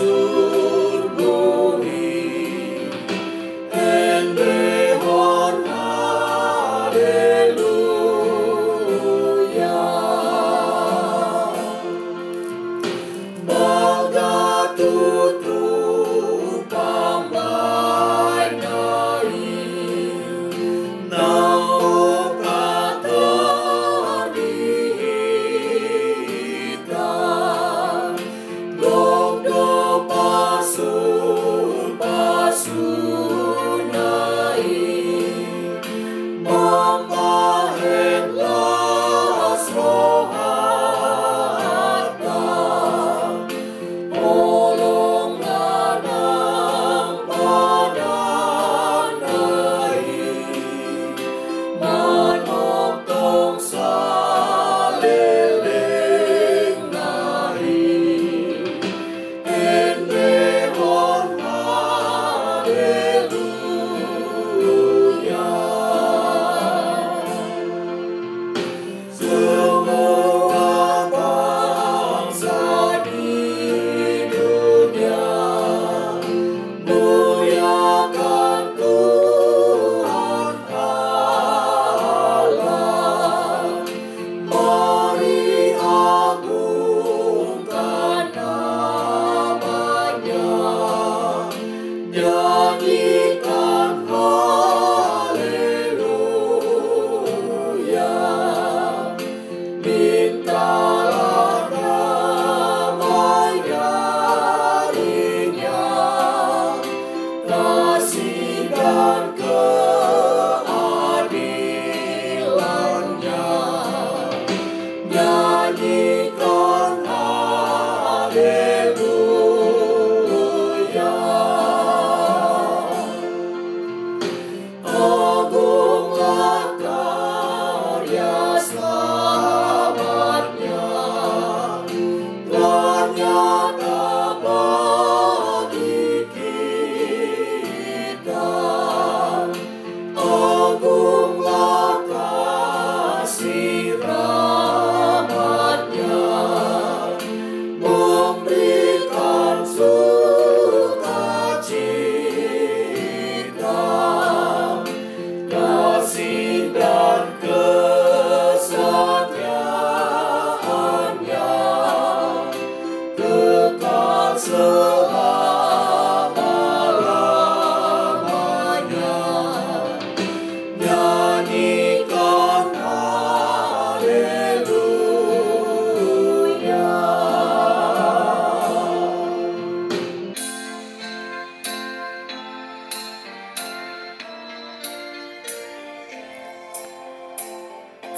Jesus.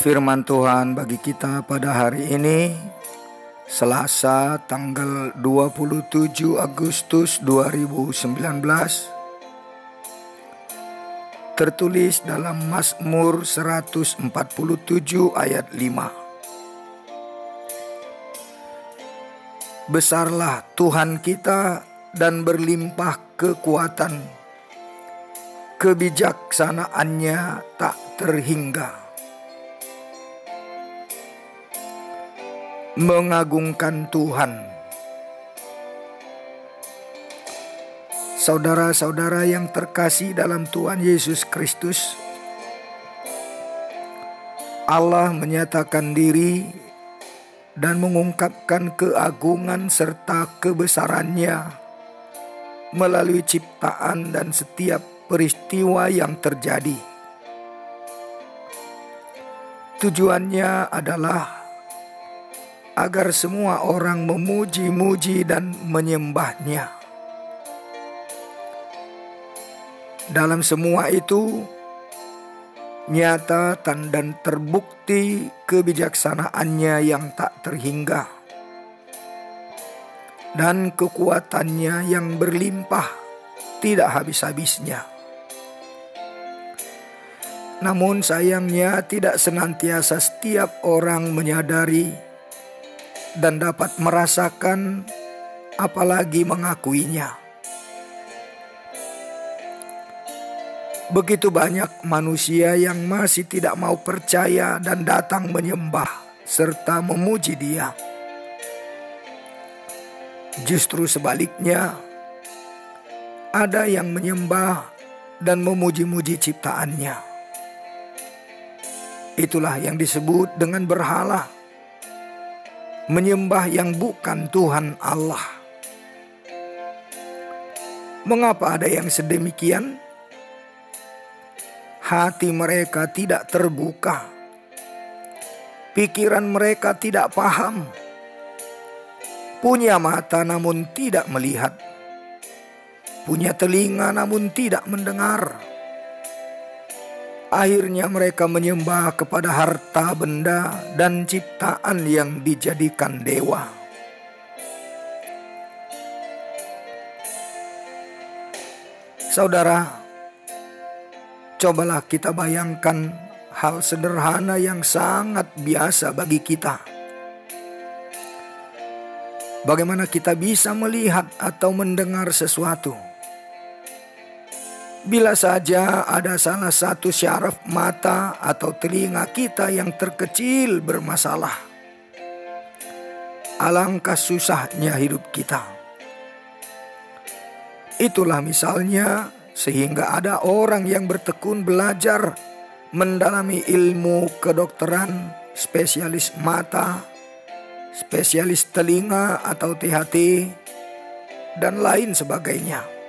Firman Tuhan bagi kita pada hari ini Selasa tanggal 27 Agustus 2019 tertulis dalam Mazmur 147 ayat 5 Besarlah Tuhan kita dan berlimpah kekuatan. Kebijaksanaannya tak terhingga mengagungkan Tuhan. Saudara-saudara yang terkasih dalam Tuhan Yesus Kristus, Allah menyatakan diri dan mengungkapkan keagungan serta kebesarannya melalui ciptaan dan setiap peristiwa yang terjadi. Tujuannya adalah agar semua orang memuji-muji dan menyembahnya. Dalam semua itu, nyata dan terbukti kebijaksanaannya yang tak terhingga dan kekuatannya yang berlimpah tidak habis-habisnya. Namun sayangnya tidak senantiasa setiap orang menyadari dan dapat merasakan, apalagi mengakuinya. Begitu banyak manusia yang masih tidak mau percaya dan datang menyembah serta memuji Dia. Justru sebaliknya, ada yang menyembah dan memuji-muji ciptaannya. Itulah yang disebut dengan berhala, menyembah yang bukan Tuhan Allah. Mengapa ada yang sedemikian? Hati mereka tidak terbuka, pikiran mereka tidak paham, punya mata namun tidak melihat punya telinga namun tidak mendengar. Akhirnya mereka menyembah kepada harta benda dan ciptaan yang dijadikan dewa. Saudara, cobalah kita bayangkan hal sederhana yang sangat biasa bagi kita. Bagaimana kita bisa melihat atau mendengar sesuatu? Bila saja ada salah satu syaraf mata atau telinga kita yang terkecil bermasalah, alangkah susahnya hidup kita. Itulah misalnya sehingga ada orang yang bertekun belajar mendalami ilmu kedokteran, spesialis mata, spesialis telinga atau THT, dan lain sebagainya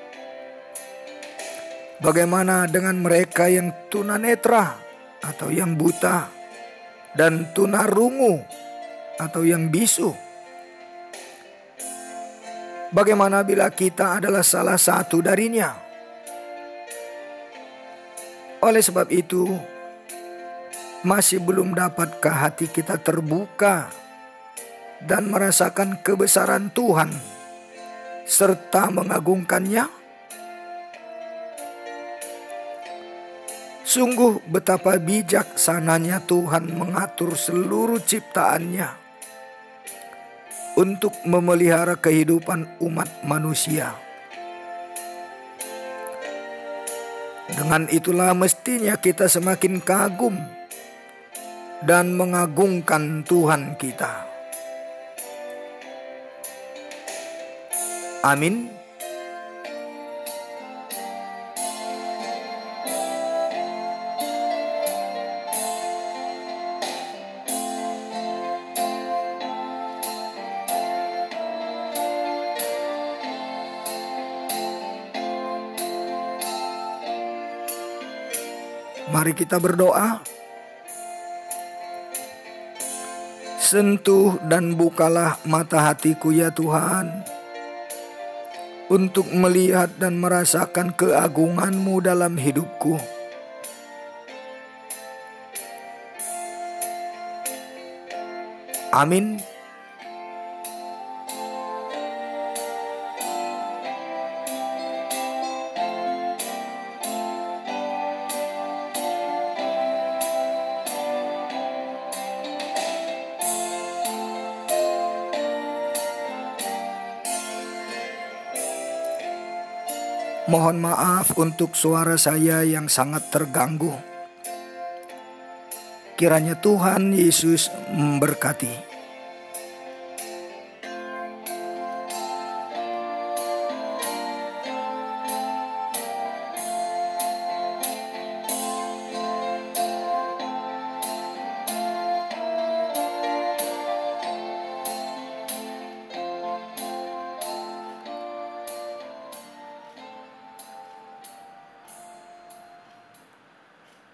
Bagaimana dengan mereka yang tunanetra atau yang buta dan tunarungu atau yang bisu? Bagaimana bila kita adalah salah satu darinya? Oleh sebab itu, masih belum dapatkah hati kita terbuka dan merasakan kebesaran Tuhan serta mengagungkannya? Sungguh betapa bijaksananya Tuhan mengatur seluruh ciptaannya untuk memelihara kehidupan umat manusia. Dengan itulah mestinya kita semakin kagum dan mengagungkan Tuhan kita. Amin. Mari kita berdoa. Sentuh dan bukalah mata hatiku ya Tuhan untuk melihat dan merasakan keagunganmu dalam hidupku. Amin. Mohon maaf untuk suara saya yang sangat terganggu. Kiranya Tuhan Yesus memberkati.